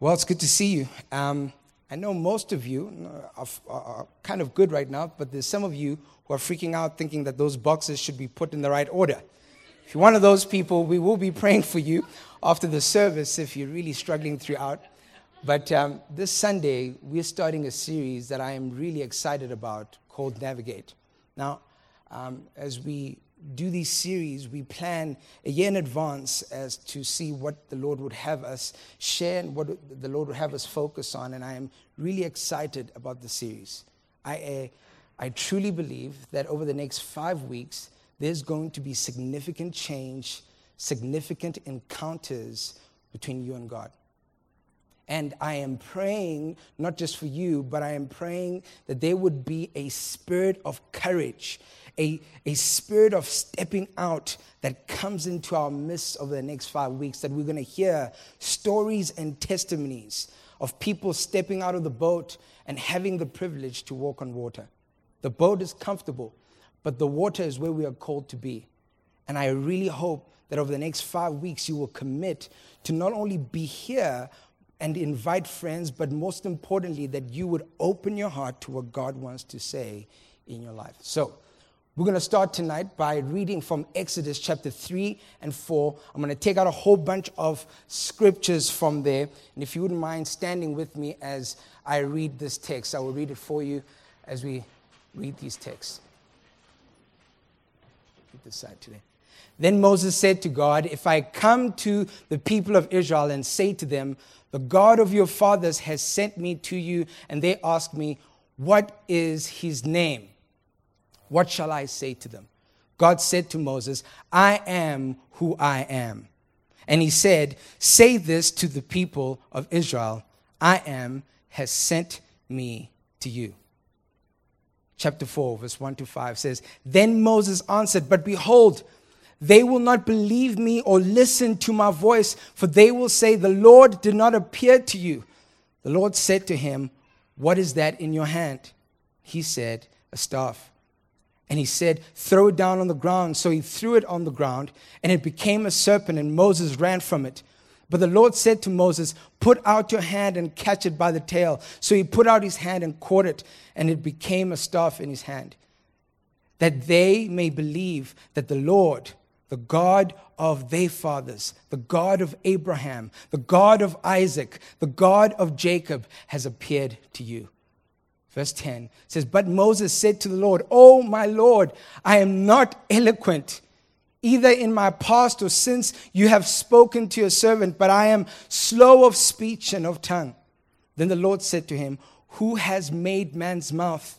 Well, it's good to see you. Um, I know most of you are, are, kind of good right now, but there's some of you who are freaking out thinking that those boxes should be put in the right order. If you're one of those people, we will be praying for you after the service if you're really struggling throughout. But um, this Sunday, we're starting a series that I am really excited about called Navigate. Now, um, as we do these series, we plan a year in advance as to see what the Lord would have us share and what the Lord would have us focus on. And I am really excited about the series. I, uh, I truly believe that over the next five weeks, there's going to be significant change, significant encounters between you and God. And I am praying, not just for you, but I am praying that there would be a spirit of courage a, a spirit of stepping out that comes into our midst over the next five weeks, that we're going to hear stories and testimonies of people stepping out of the boat and having the privilege to walk on water. The boat is comfortable, but the water is where we are called to be. And I really hope that over the next five weeks, you will commit to not only be here and invite friends, but most importantly, that you would open your heart to what God wants to say in your life. So, we're going to start tonight by reading from Exodus chapter 3 and 4. I'm going to take out a whole bunch of scriptures from there. And if you wouldn't mind standing with me as I read this text, I will read it for you as we read these texts. Keep this side today. Then Moses said to God, If I come to the people of Israel and say to them, The God of your fathers has sent me to you, and they ask me, What is his name? What shall I say to them? God said to Moses, I am who I am. And he said, Say this to the people of Israel I am has sent me to you. Chapter 4, verse 1 to 5 says, Then Moses answered, But behold, they will not believe me or listen to my voice, for they will say, The Lord did not appear to you. The Lord said to him, What is that in your hand? He said, A staff. And he said, Throw it down on the ground. So he threw it on the ground, and it became a serpent, and Moses ran from it. But the Lord said to Moses, Put out your hand and catch it by the tail. So he put out his hand and caught it, and it became a staff in his hand. That they may believe that the Lord, the God of their fathers, the God of Abraham, the God of Isaac, the God of Jacob, has appeared to you. Verse 10 says, But Moses said to the Lord, Oh, my Lord, I am not eloquent, either in my past or since you have spoken to your servant, but I am slow of speech and of tongue. Then the Lord said to him, Who has made man's mouth?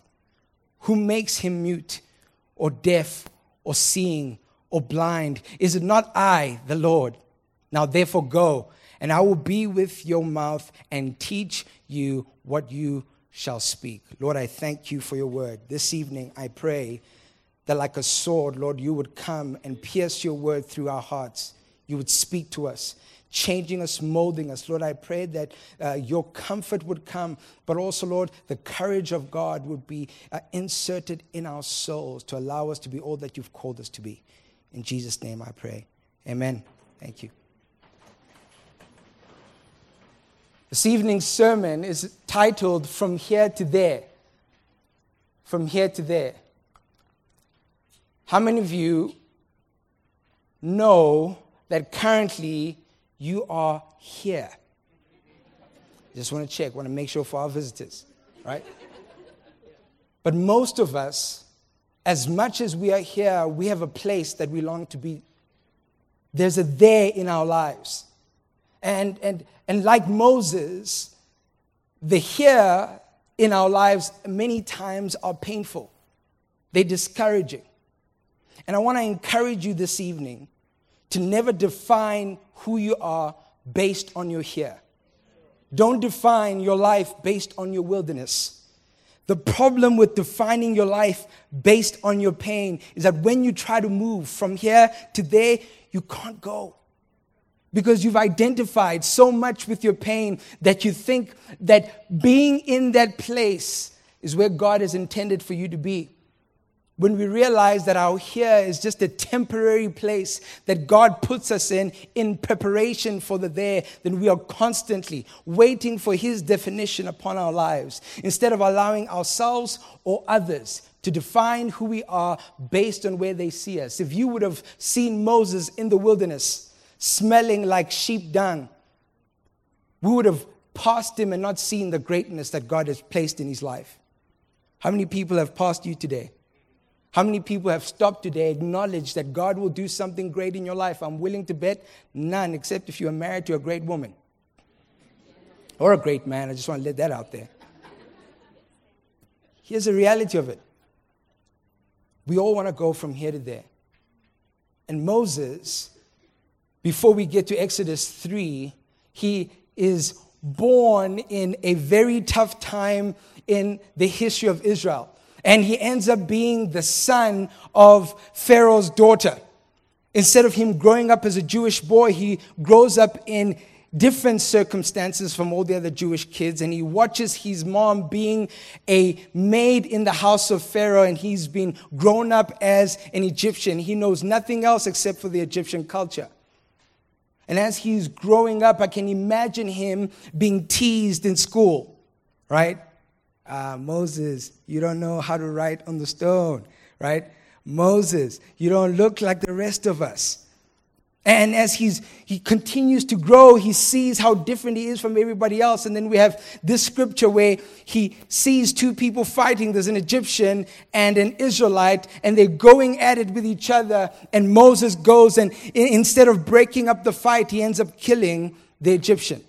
Who makes him mute or deaf or seeing or blind? Is it not I, the Lord? Now therefore go, and I will be with your mouth and teach you what you shall speak. Lord, I thank you for your word. This evening, I pray that like a sword, Lord, you would come and pierce your word through our hearts. You would speak to us, changing us, molding us. Lord, I pray that uh, your comfort would come, but also, Lord, the courage of God would be uh, inserted in our souls to allow us to be all that you've called us to be. In Jesus' name I pray. Amen. Thank you. This evening's sermon is titled From Here to There. From Here to There. How many of you know that currently you are here? Just want to check, want to make sure for our visitors, right? But most of us, as much as we are here, we have a place that we long to be. There's a there in our lives. And, and, and like Moses, the here in our lives many times are painful, they're discouraging. And I want to encourage you this evening to never define who you are based on your here. Don't define your life based on your wilderness. The problem with defining your life based on your pain is that when you try to move from here to there, you can't go because you've identified so much with your pain that you think that being in that place is where God has intended for you to be. when we realize that our here is just a temporary place that God puts us in in preparation for the there, then we are constantly waiting for His definition upon our lives instead of allowing ourselves or others to define who we are based on where they see us. If you would have seen Moses in the wilderness smelling like sheep dung, we would have passed him and not seen the greatness that God has placed in his life. How many people have passed you today? How many people have stopped today, acknowledged that God will do something great in your life? I'm willing to bet none, except if you are married to a great woman or a great man. I just want to let that out there. Here's the reality of it we all want to go from here to there. And Moses, before we get to Exodus 3, he is born in a very tough time in the history of Israel and he ends up being the son of Pharaoh's daughter. Instead of him growing up as a Jewish boy, he grows up in different circumstances from all the other Jewish kids, and he watches his mom being a maid in the house of Pharaoh, and he's been grown up as an Egyptian. He knows nothing else except for the Egyptian culture. And as he's growing up, I can imagine him being teased in school, right? Uh, Moses, you don't know how to write on the stone, right? Moses, you don't look like the rest of us. And as he's, he continues to grow, he sees how different he is from everybody else. And then we have this scripture where he sees two people fighting. There's an Egyptian and an Israelite, and they're going at it with each other. And Moses goes, and instead of breaking up the fight, he ends up killing the Egyptian.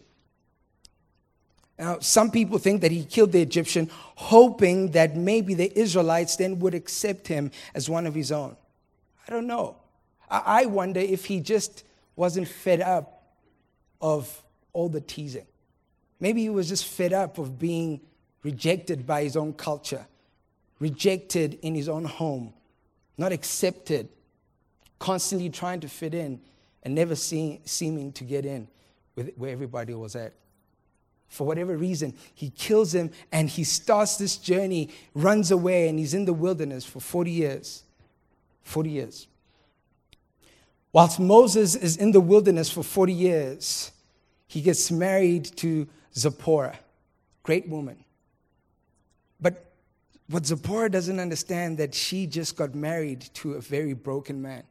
Now, some people think that he killed the Egyptian, hoping that maybe the Israelites then would accept him as one of his own. I don't know. I wonder if he just wasn't fed up of all the teasing. Maybe he was just fed up of being rejected by his own culture, rejected in his own home, not accepted, constantly trying to fit in and never see, seeming to get in with where everybody was at for whatever reason, he kills him and he starts this journey, runs away, and he's in the wilderness for 40 years. 40 years. Whilst Moses is in the wilderness for 40 years, he gets married to Zipporah, great woman. But what Zipporah doesn't understand that she just got married to a very broken man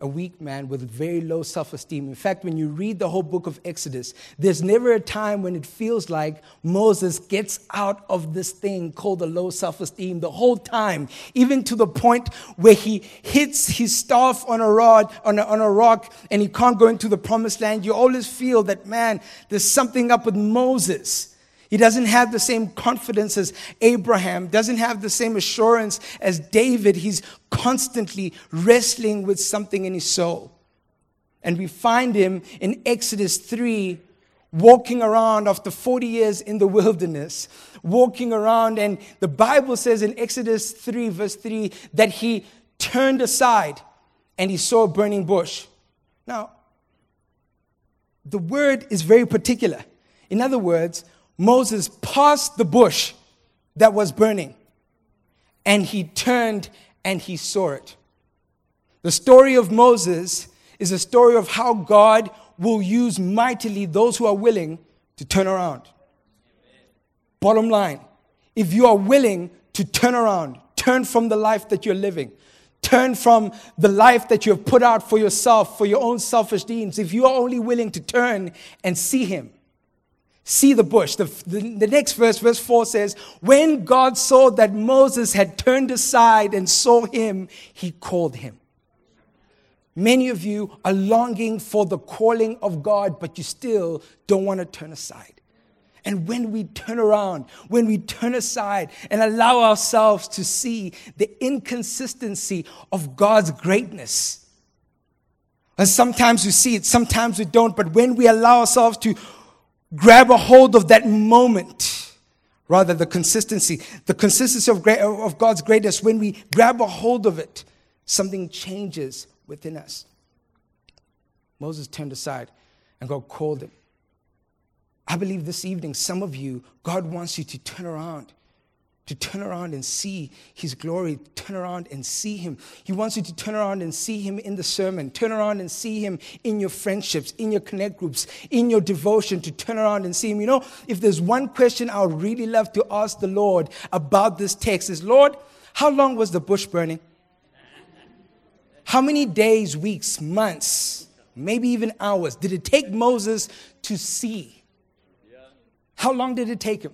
a weak man with very low self esteem. In fact, when you read the whole book of Exodus, there's never a time when it feels like Moses gets out of this thing called the low self esteem the whole time, even to the point where he hits his staff on a rod, on a, on a rock, and he can't go into the promised land. You always feel that, man, there's something up with Moses. He doesn't have the same confidence as Abraham, doesn't have the same assurance as David. He's constantly wrestling with something in his soul. And we find him in Exodus 3 walking around after 40 years in the wilderness, walking around. And the Bible says in Exodus 3, verse 3, that he turned aside and he saw a burning bush. Now, the word is very particular. In other words, Moses passed the bush that was burning and he turned and he saw it. The story of Moses is a story of how God will use mightily those who are willing to turn around. Bottom line, if you are willing to turn around, turn from the life that you're living, turn from the life that you have put out for yourself, for your own selfish deeds, if you are only willing to turn and see Him, see the bush. The, the, the, next verse, verse 4 says, When God saw that Moses had turned aside and saw him, he called him. Many of you are longing for the calling of God, but you still don't want to turn aside. And when we turn around, when we turn aside and allow ourselves to see the inconsistency of God's greatness, and sometimes we see it, sometimes we don't, but when we allow ourselves to grab a hold of that moment rather the consistency. The consistency of, great, of god's greatness when we grab a hold of it something changes within us. Moses turned aside and god called him. I believe this evening some of you god wants you to turn around to turn around and see his glory, turn around and see him. He wants you to turn around and see him in the sermon, turn around and see him in your friendships, in your connect groups, in your devotion, to turn around and see him. You know, if there's one question I would really love to ask the Lord about this text is, Lord, how long was the bush burning? How many days, weeks, months, maybe even hours did it take Moses to see? How long did it take him?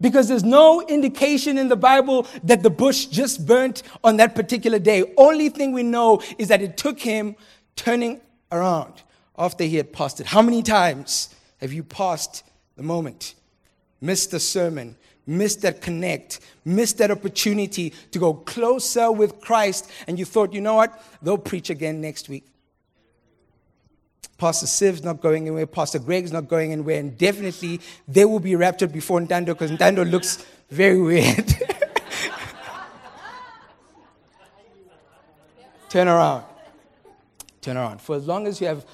Because there's no indication in the Bible that the bush just burnt on that particular day. Only thing we know is that it took him turning around after he had passed it. How many times have you passed the moment, missed the sermon, missed that connect, missed that opportunity to go closer with Christ, and you thought, you know what? They'll preach again next week. Pastor Siv's not going anywhere, Pastor Greg's not going anywhere, and definitely they will be raptured before Ntando because Ntando looks very weird. Turn around. Turn around. For as long as you have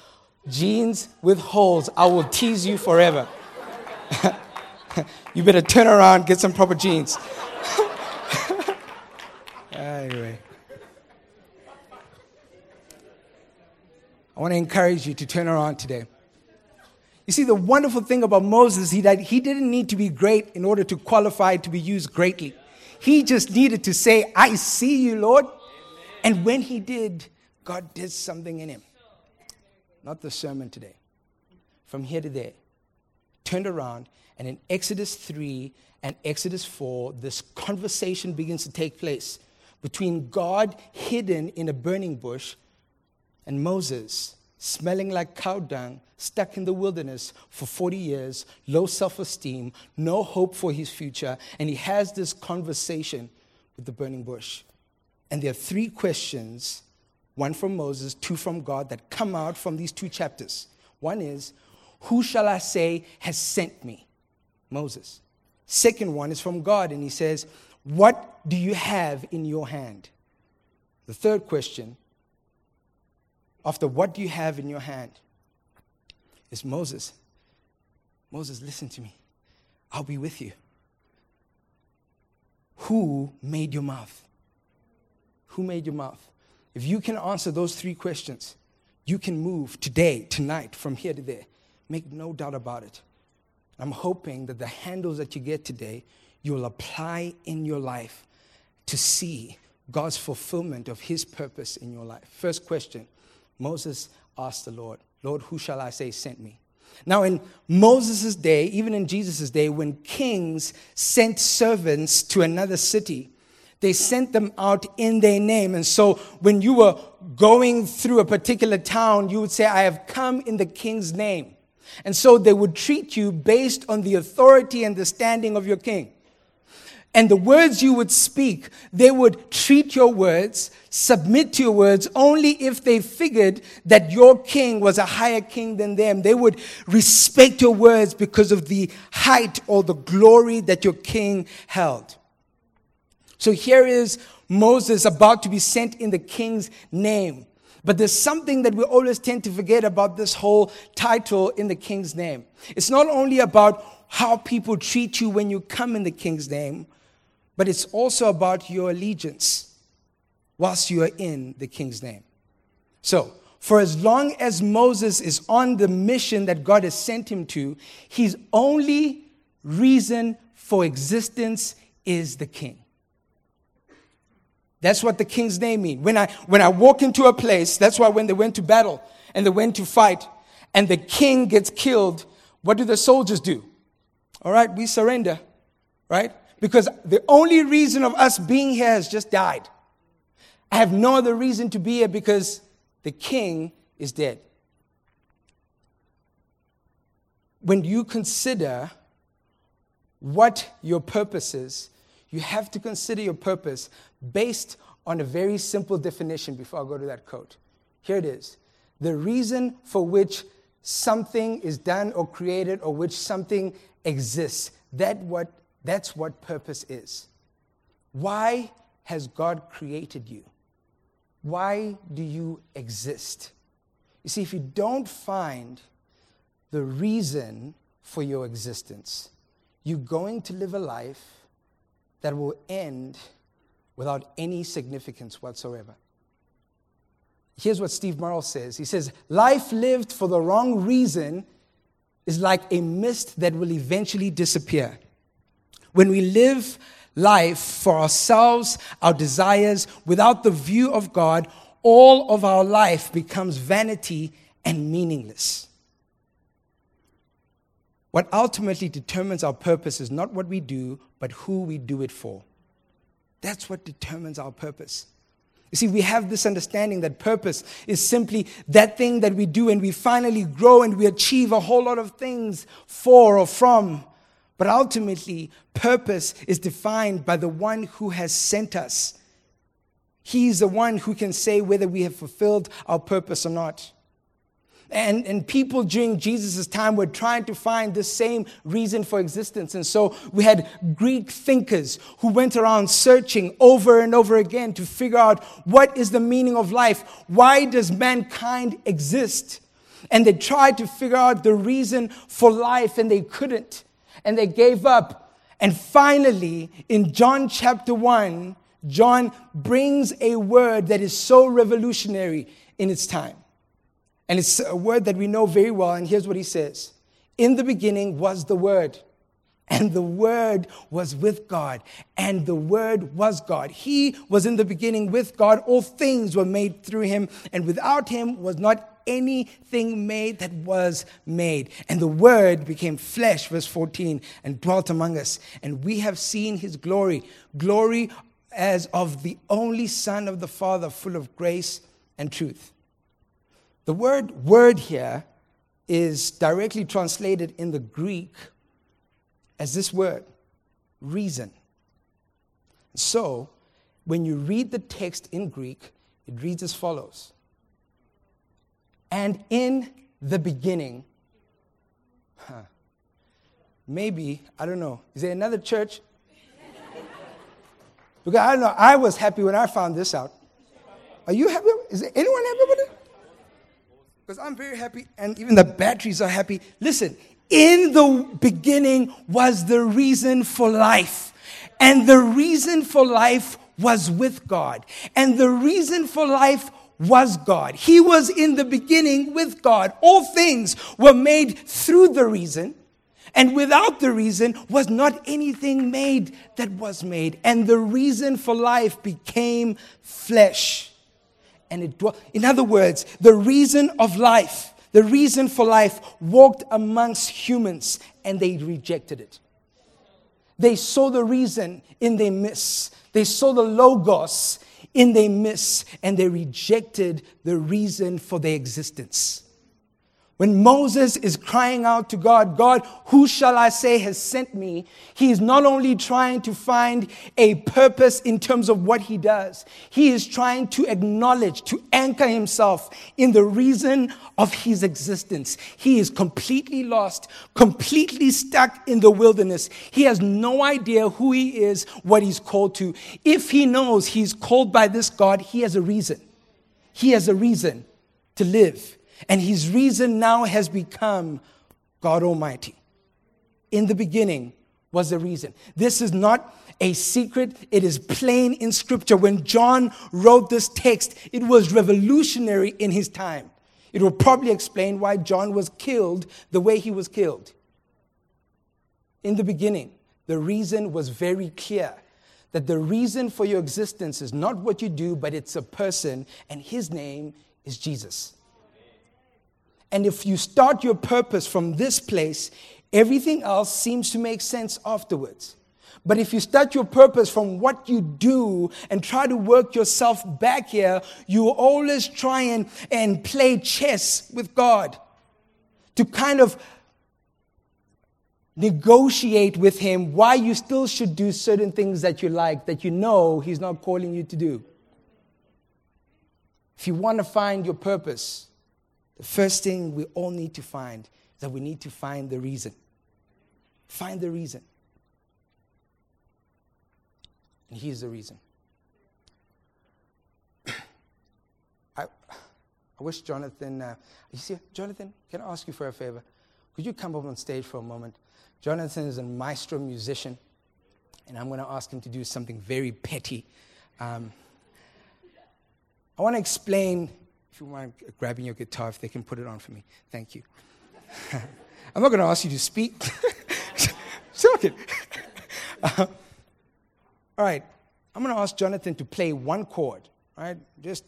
jeans with holes, I will tease you forever. you better turn around, get some proper jeans. anyway. I want to encourage you to turn around today. You see, the wonderful thing about Moses is that he didn't need to be great in order to qualify to be used greatly. He just needed to say, I see you, Lord. And when he did, God did something in him. Not the sermon today. From here to there. Turned around, and in Exodus 3 and Exodus 4, this conversation begins to take place between God hidden in a burning bush and Moses, smelling like cow dung, stuck in the wilderness for 40 years, low self esteem, no hope for his future, and he has this conversation with the burning bush. And there are three questions one from Moses, two from God that come out from these two chapters. One is, Who shall I say has sent me? Moses. Second one is from God, and he says, What do you have in your hand? The third question after what you have in your hand? Is Moses. Moses, listen to me. I'll be with you. Who made your mouth? Who made your mouth? If you can answer those three questions, you can move today, tonight, from here to there. Make no doubt about it. I'm hoping that the handles that you get today, you'll apply in your life to see God's fulfillment of His purpose in your life. First question Moses asked the Lord, Lord, who shall I say sent me? Now, in Moses' day, even in Jesus' day, when kings sent servants to another city, they sent them out in their name. And so when you were going through a particular town, you would say, I have come in the king's name. And so they would treat you based on the authority and the standing of your king. And the words you would speak, they would treat your words, submit to your words only if they figured that your king was a higher king than them. They would respect your words because of the height or the glory that your king held. So here is Moses about to be sent in the king's name. But there's something that we always tend to forget about this whole title in the king's name. It's not only about how people treat you when you come in the king's name, but it's also about your allegiance whilst you are in the king's name. So, for as long as Moses is on the mission that God has sent him to, his only reason for existence is the king. That's what the king's name means. When I, when I walk into a place, that's why when they went to battle and they went to fight and the king gets killed, what do the soldiers do? All right, we surrender, right? Because the only reason of us being here has just died. I have no other reason to be here because the king is dead. When you consider what your purpose is, you have to consider your purpose based on a very simple definition before I go to that quote. Here it is the reason for which something is done or created or which something exists. That what that's what purpose is. Why has God created you? Why do you exist? You see, if you don't find the reason for your existence, you're going to live a life that will end without any significance whatsoever. Here's what Steve Murrell says He says, Life lived for the wrong reason is like a mist that will eventually disappear. When we live life for ourselves, our desires, without the view of God, all of our life becomes vanity and meaningless. What ultimately determines our purpose is not what we do, but who we do it for. That's what determines our purpose. You see, we have this understanding that purpose is simply that thing that we do and we finally grow and we achieve a whole lot of things for or from. But ultimately, purpose is defined by the one who has sent us. He is the one who can say whether we have fulfilled our purpose or not. And, and people during Jesus' time were trying to find the same reason for existence. And so we had Greek thinkers who went around searching over and over again to figure out what is the meaning of life? Why does mankind exist? And they tried to figure out the reason for life and they couldn't. And they gave up. And finally, in John chapter 1, John brings a word that is so revolutionary in its time. And it's a word that we know very well. And here's what he says In the beginning was the Word, and the Word was with God, and the Word was God. He was in the beginning with God. All things were made through him, and without him was not anything made that was made. And the Word became flesh, verse 14, and dwelt among us. And we have seen his glory glory as of the only Son of the Father, full of grace and truth. The word word here is directly translated in the Greek as this word, reason. So, when you read the text in Greek, it reads as follows And in the beginning, huh, maybe, I don't know, is there another church? because I don't know, I was happy when I found this out. Are you happy? Is anyone happy with it? because I'm very happy and even the batteries are happy. Listen, in the beginning was the reason for life. And the reason for life was with God. And the reason for life was God. He was in the beginning with God. All things were made through the reason. And without the reason was not anything made that was made. And the reason for life became flesh and it dwelt. In other words, the reason of life, the reason for life walked amongst humans and they rejected it. They saw the reason in their midst. They saw the logos in their midst and they rejected the reason for their existence. When Moses is crying out to God, God, who shall I say has sent me? He is not only trying to find a purpose in terms of what he does, he is trying to acknowledge, to anchor himself in the reason of his existence. He is completely lost, completely stuck in the wilderness. He has no idea who he is, what he's called to. If he knows he's called by this God, he has a reason. He has a reason to live. And his reason now has become God Almighty. In the beginning was the reason. This is not a secret, it is plain in Scripture. When John wrote this text, it was revolutionary in his time. It will probably explain why John was killed the way he was killed. In the beginning, the reason was very clear that the reason for your existence is not what you do, but it's a person, and his name is Jesus. And if you start your purpose from this place, everything else seems to make sense afterwards. But if you start your purpose from what you do and try to work yourself back here, you always try and, and play chess with God to kind of negotiate with Him why you still should do certain things that you like that you know He's not calling you to do. If you want to find your purpose, the first thing we all need to find is that we need to find the reason. Find the reason. And here's the reason. I, I wish Jonathan, uh, you see, Jonathan, can I ask you for a favor? Could you come up on stage for a moment? Jonathan is a maestro musician. and I'm going to ask him to do something very petty. Um, I want to explain, if you mind grabbing your guitar, if they can put it on for me. Thank you. I'm not going to ask you to speak. Joking. Uh, all right, I'm going to ask Jonathan to play one chord, right? Just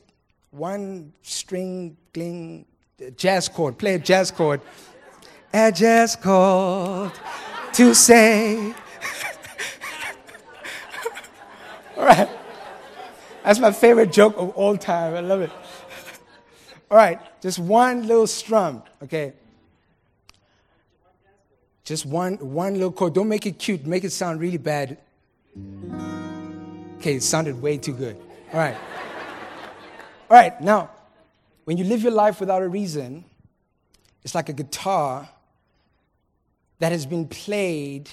one string, gling, jazz chord. Play a jazz chord. A jazz chord to say. all right. That's my favorite joke of all time. I love it. All right, just one little strum, okay? Just one, one little chord. Don't make it cute. Make it sound really bad. Okay, it sounded way too good. All right. All right, now, when you live your life without a reason, it's like a guitar that has been played.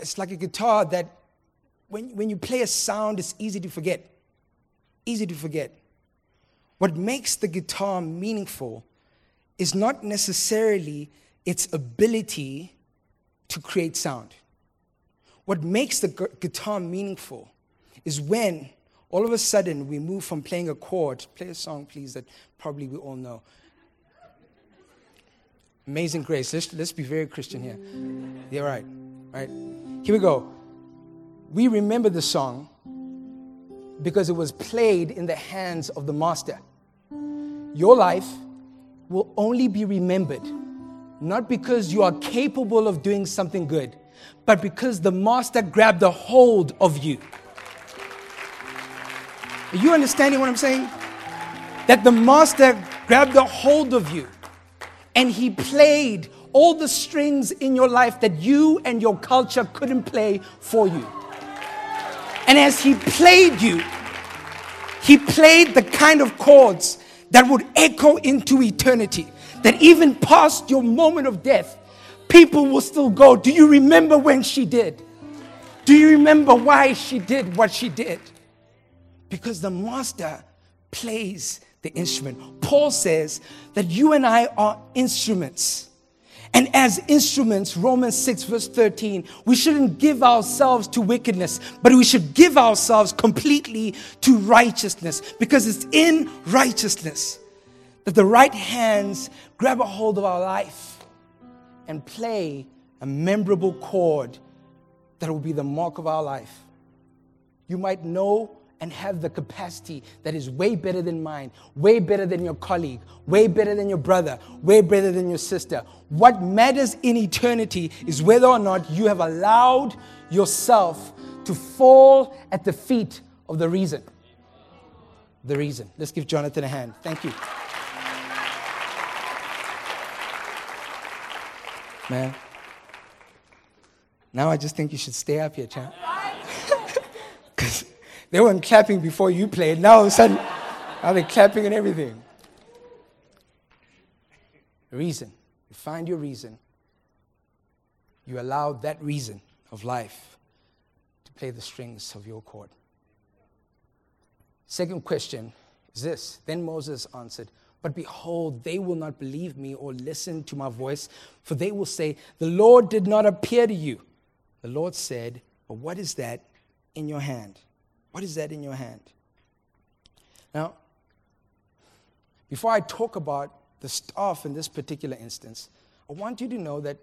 It's like a guitar that, when, when you play a sound, it's easy to forget. Easy to forget. What makes the guitar meaningful is not necessarily its ability to create sound. What makes the gu- guitar meaningful is when all of a sudden we move from playing a chord, play a song, please, that probably we all know. Amazing Grace. Let's, let's be very Christian here. Yeah, right. Right. Here we go. We remember the song because it was played in the hands of the master. Your life will only be remembered not because you are capable of doing something good, but because the master grabbed a hold of you. Are you understanding what I'm saying? That the master grabbed a hold of you and he played all the strings in your life that you and your culture couldn't play for you. And as he played you, he played the kind of chords that would echo into eternity that even past your moment of death, people will still go, Do you remember when she did? Do you remember why she did what she did? Because the master plays the instrument. Paul says that you and I are instruments. And as instruments, Romans 6, verse 13, we shouldn't give ourselves to wickedness, but we should give ourselves completely to righteousness because it's in righteousness that the right hands grab a hold of our life and play a memorable chord that will be the mark of our life. You might know and have the capacity that is way better than mine, way better than your colleague, way better than your brother, way better than your sister. What matters in eternity is whether or not you have allowed yourself to fall at the feet of the reason. The reason. Let's give Jonathan a hand. Thank you. man. Now I just think you should stay up here, champ. They weren't clapping before you played. Now all of a sudden, now they're clapping and everything. Reason. You find your reason. You allow that reason of life to play the strings of your chord. Second question is this Then Moses answered, but behold, they will not believe me or listen to my voice, for they will say, The Lord did not appear to you. The Lord said, But what is that in your hand? What is that in your hand? Now, before I talk about the staff in this particular instance, I want you to know that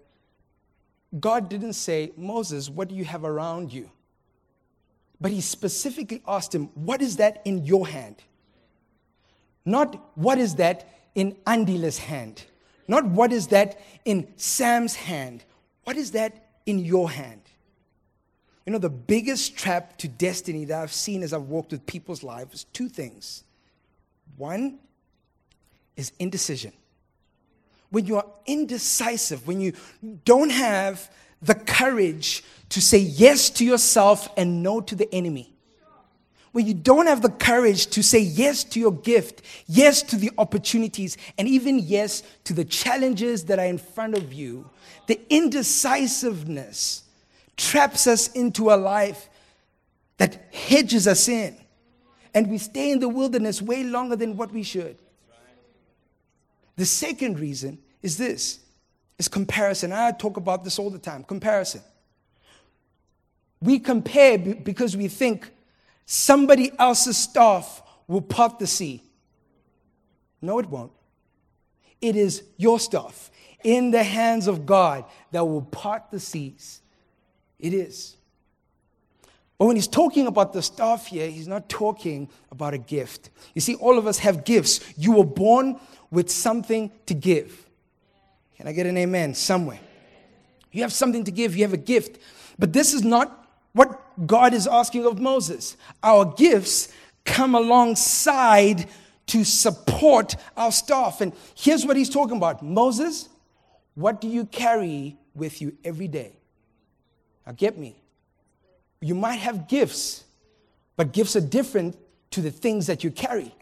God didn't say, Moses, what do you have around you? But he specifically asked him, What is that in your hand? Not what is that in Andila's hand. Not what is that in Sam's hand. What is that in your hand? You know, the biggest trap to destiny that I've seen as I've walked with people's lives is two things. One is indecision. When you are indecisive, when you don't have the courage to say yes to yourself and no to the enemy when you don't have the courage to say yes to your gift, yes to the opportunities, and even yes to the challenges that are in front of you, the indecisiveness traps us into a life that hedges us in. And we stay in the wilderness way longer than what we should. The second reason is this is comparison. I talk about this all the time comparison we compare because we think somebody else's staff will part the sea. No, it won't. It is your staff in the hands of God that will part the seas. It is. But when he's talking about the staff here, he's not talking about a gift. You see, all of us have gifts. You were born with something to give. Can I get an amen somewhere? You have something to give, you have a gift. But this is not what God is asking of Moses. Our gifts come alongside to support our staff. And here's what he's talking about Moses, what do you carry with you every day? Now, get me. You might have gifts, but gifts are different to the things that you carry.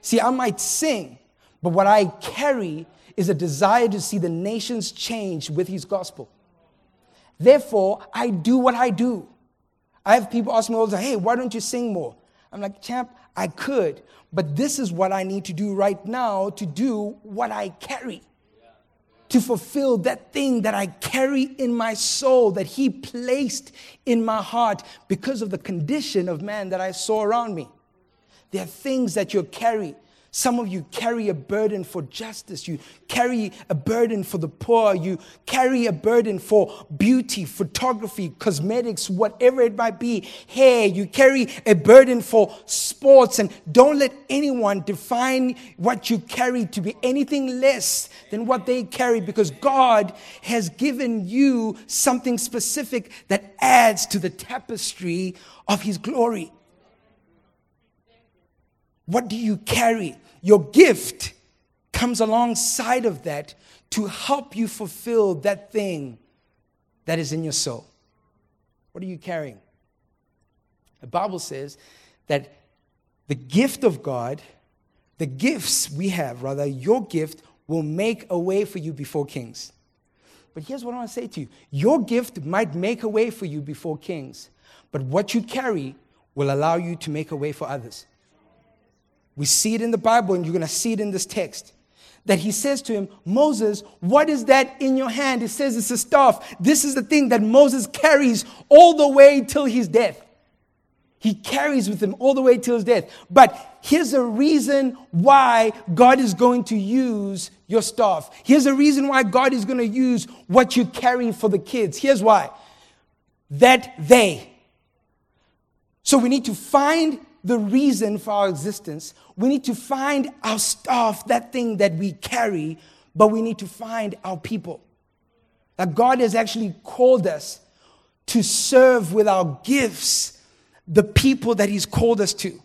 See, I might sing, but what I carry is a desire to see the nations change with his gospel. Therefore, I do what I do. I have people ask me all the time, hey, why don't you sing more? I'm like, champ, I could, but this is what I need to do right now to do what I carry to fulfill that thing that I carry in my soul that He placed in my heart because of the condition of man that I saw around me. There are things that you carry some of you carry a burden for justice. You carry a burden for the poor. You carry a burden for beauty, photography, cosmetics, whatever it might be, hair. You carry a burden for sports. And don't let anyone define what you carry to be anything less than what they carry because God has given you something specific that adds to the tapestry of His glory. What do you carry? Your gift comes alongside of that to help you fulfill that thing that is in your soul. What are you carrying? The Bible says that the gift of God, the gifts we have, rather, your gift will make a way for you before kings. But here's what I want to say to you your gift might make a way for you before kings, but what you carry will allow you to make a way for others. We see it in the Bible, and you're going to see it in this text. That he says to him, Moses, what is that in your hand? He says it's a staff. This is the thing that Moses carries all the way till his death. He carries with him all the way till his death. But here's a reason why God is going to use your staff. Here's a reason why God is going to use what you carry for the kids. Here's why that they. So we need to find the reason for our existence. We need to find our stuff, that thing that we carry, but we need to find our people. That God has actually called us to serve with our gifts the people that He's called us to.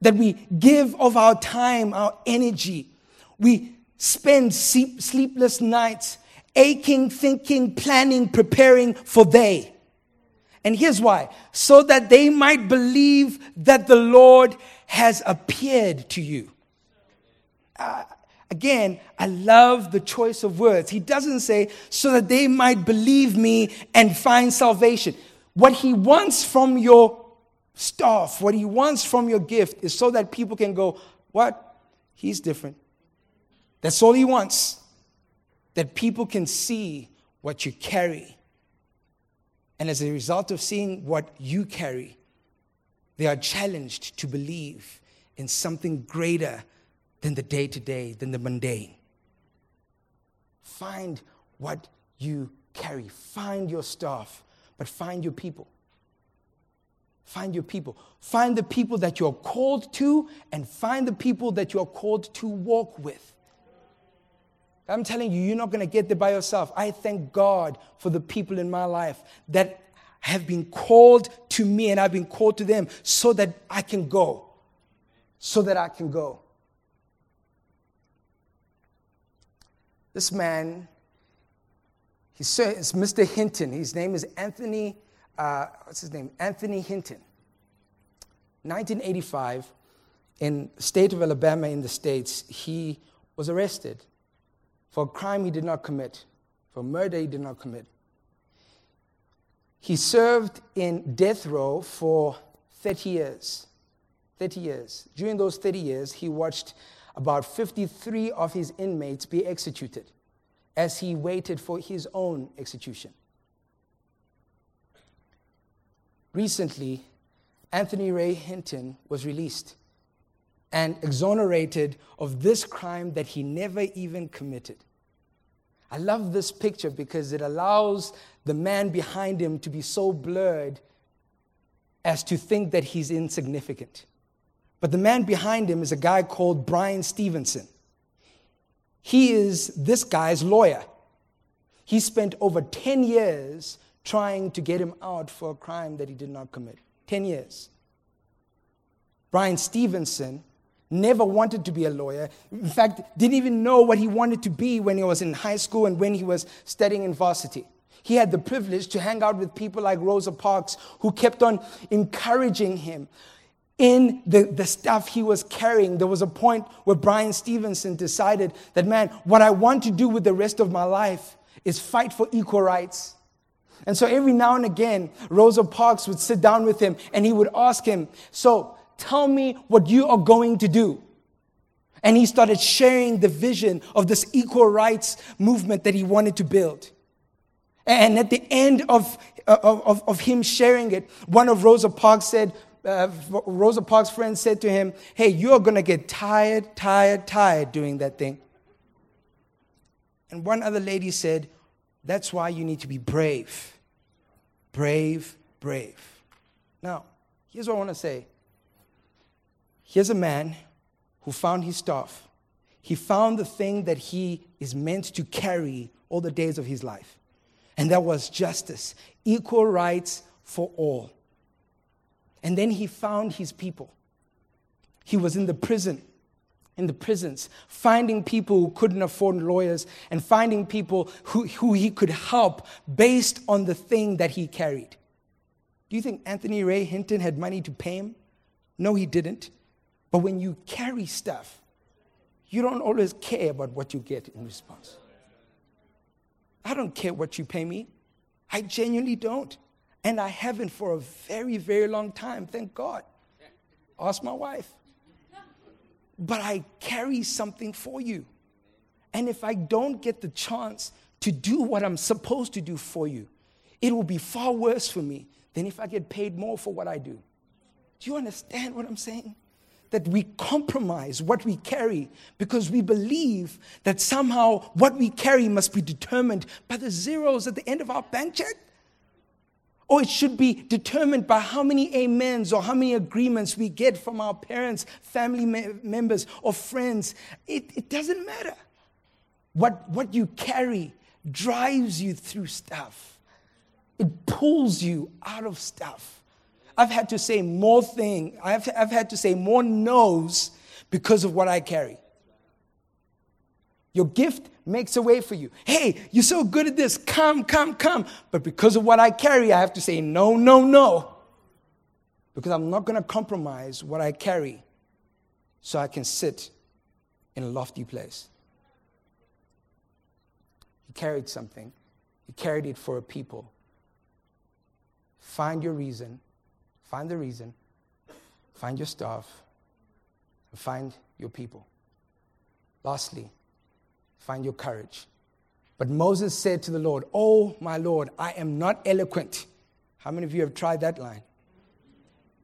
That we give of our time, our energy. We spend sleepless nights aching, thinking, planning, preparing for they. And here's why so that they might believe that the Lord has appeared to you. Uh, again, I love the choice of words. He doesn't say, so that they might believe me and find salvation. What he wants from your stuff, what he wants from your gift is so that people can go, What? He's different. That's all he wants. That people can see what you carry and as a result of seeing what you carry, they are challenged to believe in something greater than the day to day, than the mundane. Find what you carry, find your staff, but find your people. Find your people. Find the people that you're called to, and find the people that you're called to walk with. I'm telling you, you're not going to get there by yourself. I thank God for the people in my life that have been called to me and I've been called to them so that I can go. So that I can go. This man, he says, Mr. Hinton. His name is Anthony, uh, what's his name? Anthony Hinton. 1985, in the state of Alabama in the States, he was arrested for a crime he did not commit, for murder he did not commit. He served in death row for 30 years. 30 years. During those 30 years, he watched about 53 of his inmates be executed as he waited for his own execution. recently, Anthony Ray Hinton was released and exonerated of this crime that he never even committed. I love this picture because it allows the man behind him to be so blurred as to think that he's insignificant. But the man behind him is a guy called Bryan Stevenson. He is this guy's lawyer. He spent over 10 years trying to get him out for a crime that he did not commit. 10 years. Bryan Stevenson never wanted to be a lawyer. In fact, didn't even know what he wanted to be when he was in high school and when he was studying in varsity. He had the privilege to hang out with people like Rosa Parks, who kept on encouraging him in the, the stuff he was carrying. There was a point where Bryan Stevenson decided that, man, what I want to do with the rest of my life is fight for equal rights. And so every now and again, Rosa Parks would sit down with him and he would ask him, So tell me what you are going to do. And he started sharing the vision of this equal rights movement that he wanted to build. And at the end of, of, of him sharing it, one of Rosa Parks said, uh, Rosa Parks' friend said to him, Hey, you're going to get tired, tired, tired doing that thing. And one other lady said, That's why you need to be brave. Brave, brave. Now, here's what I want to say. Here's a man who found his staff. He found the thing that he is meant to carry all the days of his life and that was justice, equal rights for all. And then he found his people. He was in the prison, in the prisons, finding people who couldn't afford lawyers and finding people who, who he could help based on the thing that he carried. Do you think Anthony Ray Hinton had money to pay him? No, he didn't. But when you carry stuff, you don't always care about what you get in response. I don't care what you pay me. I genuinely don't. And I haven't for a very, very long time, thank God. Ask my wife. But I carry something for you. And if I don't get the chance to do what I'm supposed to do for you, it will be far worse for me than if I get paid more for what I do. Do you understand what I'm saying? That we compromise what we carry because we believe that somehow what we carry must be determined by the zeros at the end of our bank check. Or it should be determined by how many amens or how many agreements we get from our parents, family members, or friends. It, it doesn't matter. What, what you carry drives you through stuff, it pulls you out of stuff. I've had to say more things, I've, I've had to say more no's because of what I carry. Your gift makes a way for you. Hey, you're so good at this. Come, come, come. But because of what I carry, I have to say no, no, no. Because I'm not going to compromise what I carry so I can sit in a lofty place. He carried something, he carried it for a people. Find your reason Find the reason, find your staff, and find your people. Lastly, find your courage. But Moses said to the Lord, Oh, my Lord, I am not eloquent. How many of you have tried that line?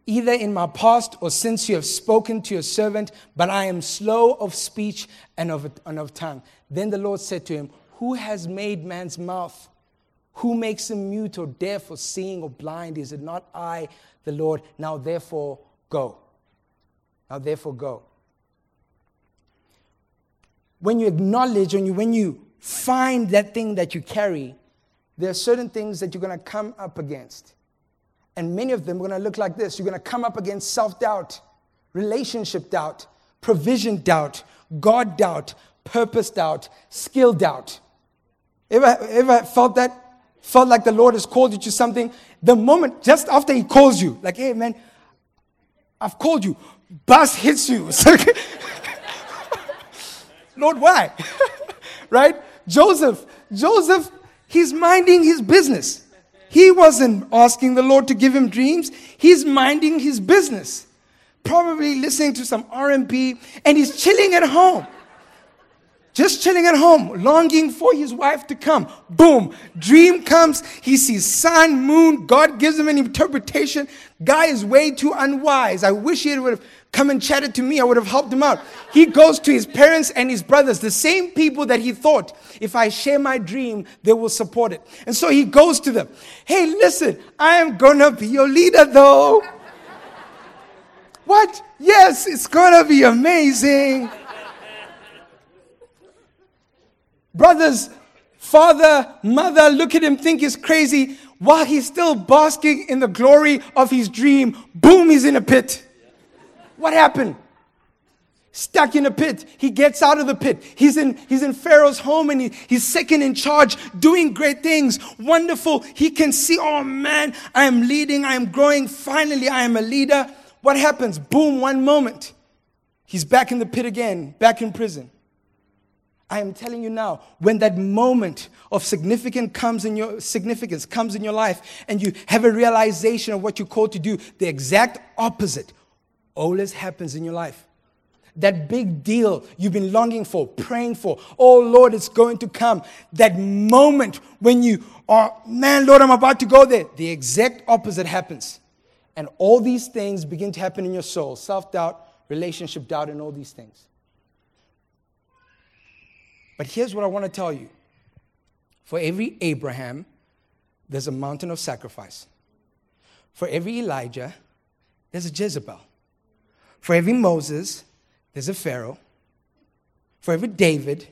Either in my past or since you have spoken to your servant, but I am slow of speech and of, and of tongue. Then the Lord said to him, Who has made man's mouth? Who makes him mute or deaf or seeing or blind? Is it not I, the Lord? Now therefore go. Now therefore go. When you acknowledge, when you, when you find that thing that you carry, there are certain things that you're going to come up against. And many of them are going to look like this. You're going to come up against self doubt, relationship doubt, provision doubt, God doubt, purpose doubt, skill doubt. Ever, ever felt that? Felt like the Lord has called you to something, the moment just after He calls you, like, hey, man, I've called you, bus hits you. Lord, why? right? Joseph, Joseph, he's minding his business. He wasn't asking the Lord to give him dreams. He's minding his business. Probably listening to some R&B and he's chilling at home. Just chilling at home, longing for his wife to come. Boom, dream comes. He sees sun, moon. God gives him an interpretation. Guy is way too unwise. I wish he would have come and chatted to me. I would have helped him out. He goes to his parents and his brothers, the same people that he thought, if I share my dream, they will support it. And so he goes to them. Hey, listen, I am gonna be your leader though. what? Yes, it's gonna be amazing. Brothers, father, mother look at him, think he's crazy. While he's still basking in the glory of his dream, boom, he's in a pit. What happened? Stuck in a pit. He gets out of the pit. He's in, he's in Pharaoh's home and he, he's second in charge, doing great things. Wonderful. He can see, oh man, I am leading, I am growing. Finally, I am a leader. What happens? Boom, one moment. He's back in the pit again, back in prison. I am telling you now, when that moment of significance comes in your significance comes in your life and you have a realization of what you're called to do, the exact opposite always happens in your life. That big deal you've been longing for, praying for, oh Lord, it's going to come. That moment when you are, man, Lord, I'm about to go there, the exact opposite happens. And all these things begin to happen in your soul self doubt, relationship doubt, and all these things. But here's what I want to tell you for every Abraham, there's a mountain of sacrifice. For every Elijah, there's a Jezebel. For every Moses, there's a Pharaoh. For every David,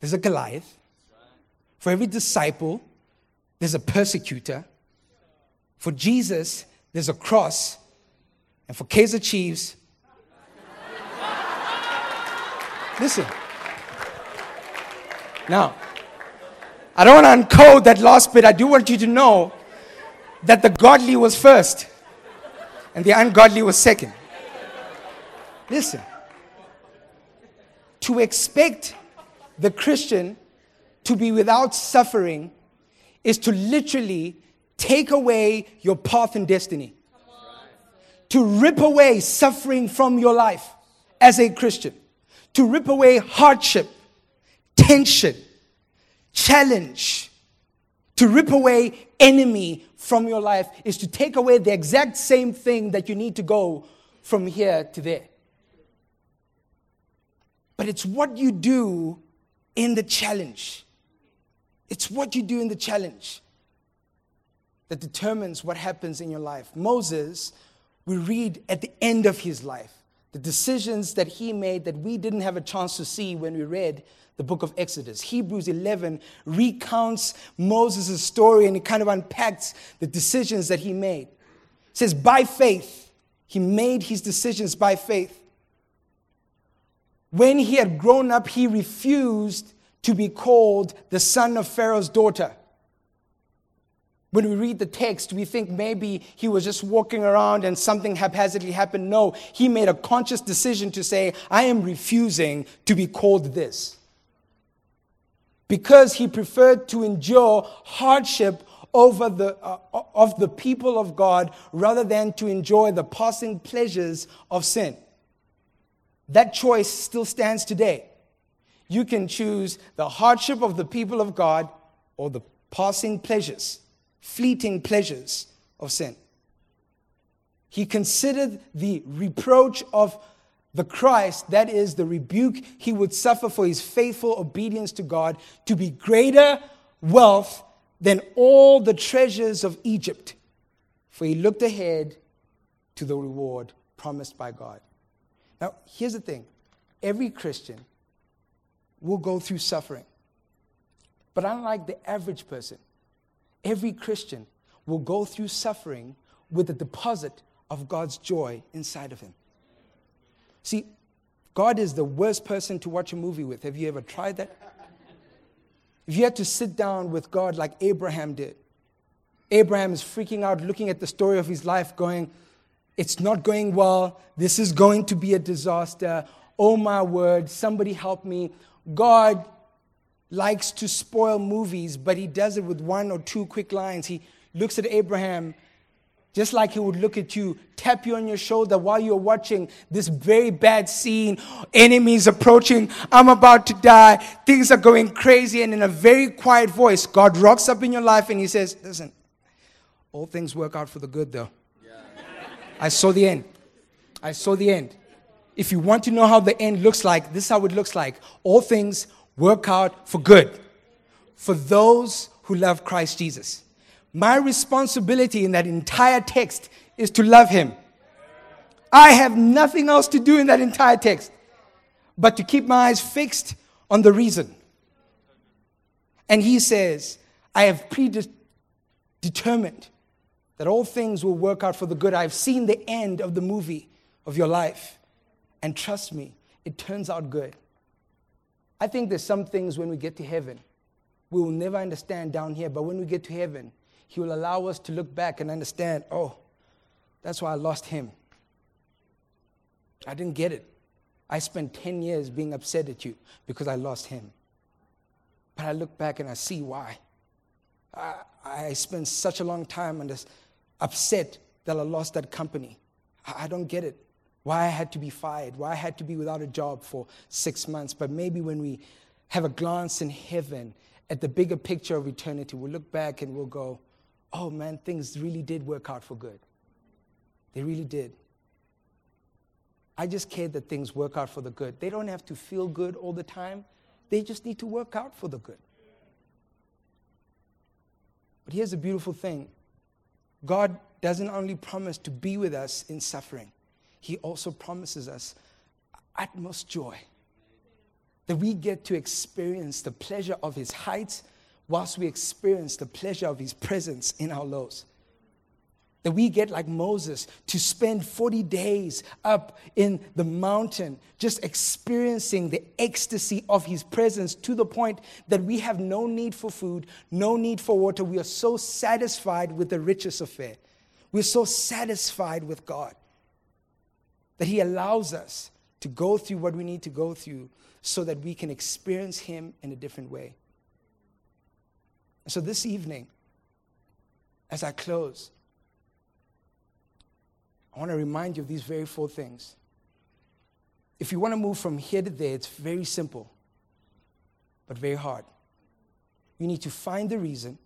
there's a Goliath. For every disciple, there's a persecutor. For Jesus, there's a cross. And for Kaizer Chiefs, listen. Now, I don't want to uncode that last bit. I do want you to know that the godly was first and the ungodly was second. Listen, to expect the Christian to be without suffering is to literally take away your path and destiny, to rip away suffering from your life as a Christian, to rip away hardship tension, challenge, to rip away enemy from your life is to take away the exact same thing that you need to go from here to there. But it's what you do in the challenge. It's what you do in the challenge that determines what happens in your life. Moses, we read at the end of his life, the decisions that he made that we didn't have a chance to see when we read the book of Exodus. Hebrews 11 recounts Moses' story and it kind of unpacks the decisions that he made. It says, by faith, he made his decisions by faith. When he had grown up, he refused to be called the son of Pharaoh's daughter. When we read the text, we think maybe he was just walking around and something haphazardly happened. No, he made a conscious decision to say, I am refusing to be called this because he preferred to endure hardship over the, uh, of the people of God rather than to enjoy the passing pleasures of sin. That choice still stands today. You can choose the hardship of the people of God or the passing pleasures, fleeting pleasures of sin. He considered the reproach of the Christ, that is the rebuke he would suffer for his faithful obedience to God, to be greater wealth than all the treasures of Egypt. For he looked ahead to the reward promised by God. Now, here's the thing every Christian will go through suffering. But unlike the average person, every Christian will go through suffering with a deposit of God's joy inside of him. See, God is the worst person to watch a movie with. Have you ever tried that? If you had to sit down with God like Abraham did, Abraham is freaking out, looking at the story of his life, going, It's not going well. This is going to be a disaster. Oh my word, somebody help me. God likes to spoil movies, but he does it with one or two quick lines. He looks at Abraham Just like he would look at you, tap you on your shoulder while you're watching this very bad scene, enemies approaching, I'm about to die, things are going crazy, and in a very quiet voice, God rocks up in your life and he says, Listen, all things work out for the good though. Yeah. I saw the end. I saw the end. If you want to know how the end looks like, this is how it looks like. All things work out for good for those who love Christ Jesus. My responsibility in that entire text is to love him. I have nothing else to do in that entire text but to keep my eyes fixed on the reason. And he says, I have predetermined that all things will work out for the good. I've seen the end of the movie of your life. And trust me, it turns out good. I think there's some things when we get to heaven, we will never understand down here, but when we get to heaven, he will allow us to look back and understand, oh, that's why I lost him. I didn't get it. I spent 10 years being upset at you because I lost him. But I look back and I see why. I, I spent such a long time and upset that I lost that company. I, I don't get it. Why I had to be fired, why I had to be without a job for six months. But maybe when we have a glance in heaven at the bigger picture of eternity, we'll look back and we'll go, oh man, things really did work out for good. They really did. I just care that things work out for the good. They don't have to feel good all the time, they just need to work out for the good. But here's the beautiful thing God doesn't only promise to be with us in suffering, He also promises us utmost joy. That we get to experience the pleasure of His heights whilst we experience the pleasure of His presence in our lows. That we get, like Moses, to spend 40 days up in the mountain, just experiencing the ecstasy of His presence to the point that we have no need for food, no need for water. We are so satisfied with the richest affair. We're so satisfied with God that He allows us to go through what we need to go through so that we can experience Him in a different way. So this evening, as I close, I want to remind you of these very four things. If you want to move from here to there, it's very simple, but very hard. You need to find the reason,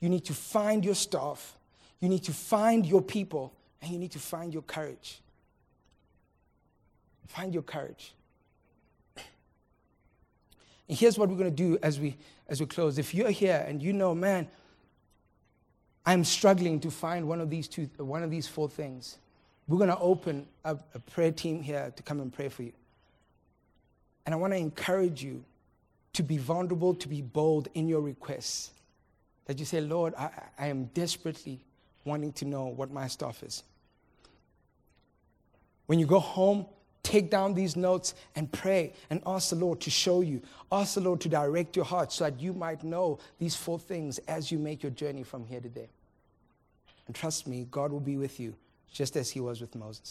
you need to find your staff, you need to find your people, and you need to find your courage. Find your courage. And here's what we're going to do as we as we close. If you're here and you know, man, I'm struggling to find one of these two, one of these four things, we're going to open a, a prayer team here to come and pray for you. And I want to encourage you to be vulnerable, to be bold in your requests. That you say, Lord, I, I am desperately wanting to know what my stuff is. When you go home, take down these notes and pray and ask the Lord to show you. Ask the Lord to direct your heart so that you might know these four things as you make your journey from here to there. And trust me, God will be with you just as He was with Moses.